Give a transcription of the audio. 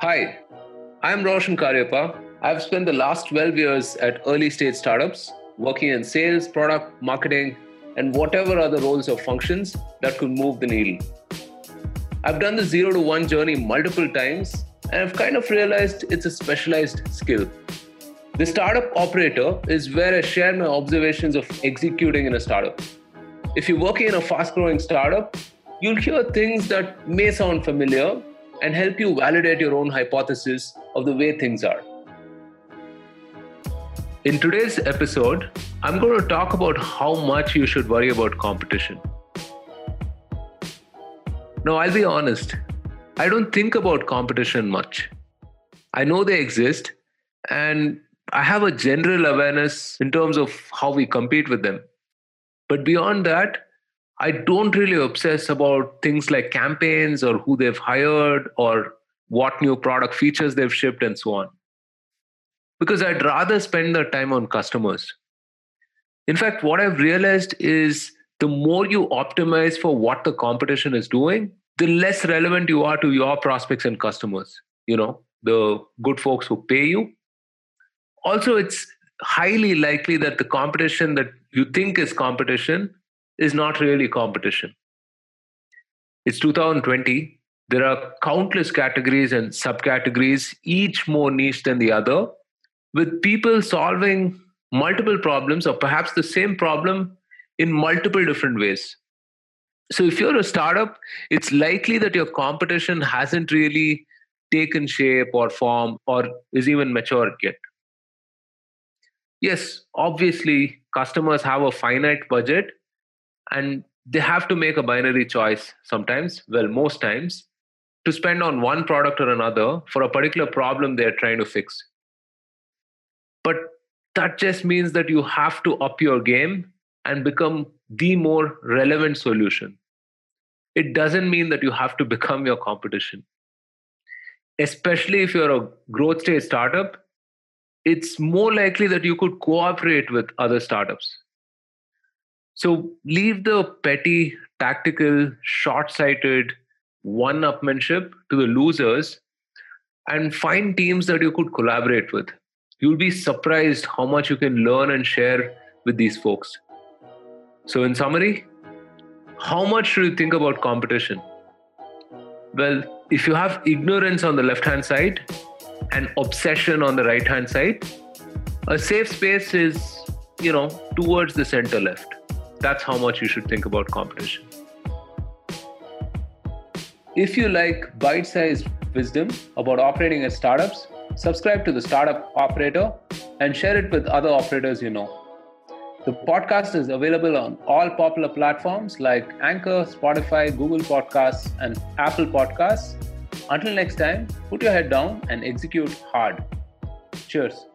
Hi, I'm Roshan Cariappa. I've spent the last 12 years at early stage startups working in sales, product, marketing, and whatever other roles or functions that could move the needle. I've done the zero to one journey multiple times and I've kind of realized it's a specialized skill. The startup operator is where I share my observations of executing in a startup. If you're working in a fast growing startup, you'll hear things that may sound familiar and help you validate your own hypothesis of the way things are. In today's episode, I'm going to talk about how much you should worry about competition. Now, I'll be honest, I don't think about competition much. I know they exist, and I have a general awareness in terms of how we compete with them. But beyond that, I don't really obsess about things like campaigns or who they've hired or what new product features they've shipped and so on. Because I'd rather spend the time on customers. In fact, what I've realized is the more you optimize for what the competition is doing, the less relevant you are to your prospects and customers. You know, the good folks who pay you also it's highly likely that the competition that you think is competition is not really competition. It's 2020 there are countless categories and subcategories each more niche than the other with people solving multiple problems or perhaps the same problem in multiple different ways. So if you're a startup it's likely that your competition hasn't really taken shape or form or is even matured yet. Yes, obviously, customers have a finite budget and they have to make a binary choice sometimes, well, most times, to spend on one product or another for a particular problem they're trying to fix. But that just means that you have to up your game and become the more relevant solution. It doesn't mean that you have to become your competition. Especially if you're a growth stage startup, it's more likely that you could cooperate with other startups. So leave the petty, tactical, short sighted one upmanship to the losers and find teams that you could collaborate with. You'll be surprised how much you can learn and share with these folks. So, in summary, how much should you think about competition? Well, if you have ignorance on the left hand side and obsession on the right hand side. A safe space is, you know, towards the center left. That's how much you should think about competition. If you like bite sized wisdom about operating as startups, subscribe to the Startup Operator and share it with other operators you know. The podcast is available on all popular platforms like Anchor, Spotify, Google Podcasts, and Apple Podcasts until next time, put your head down and execute hard. Cheers.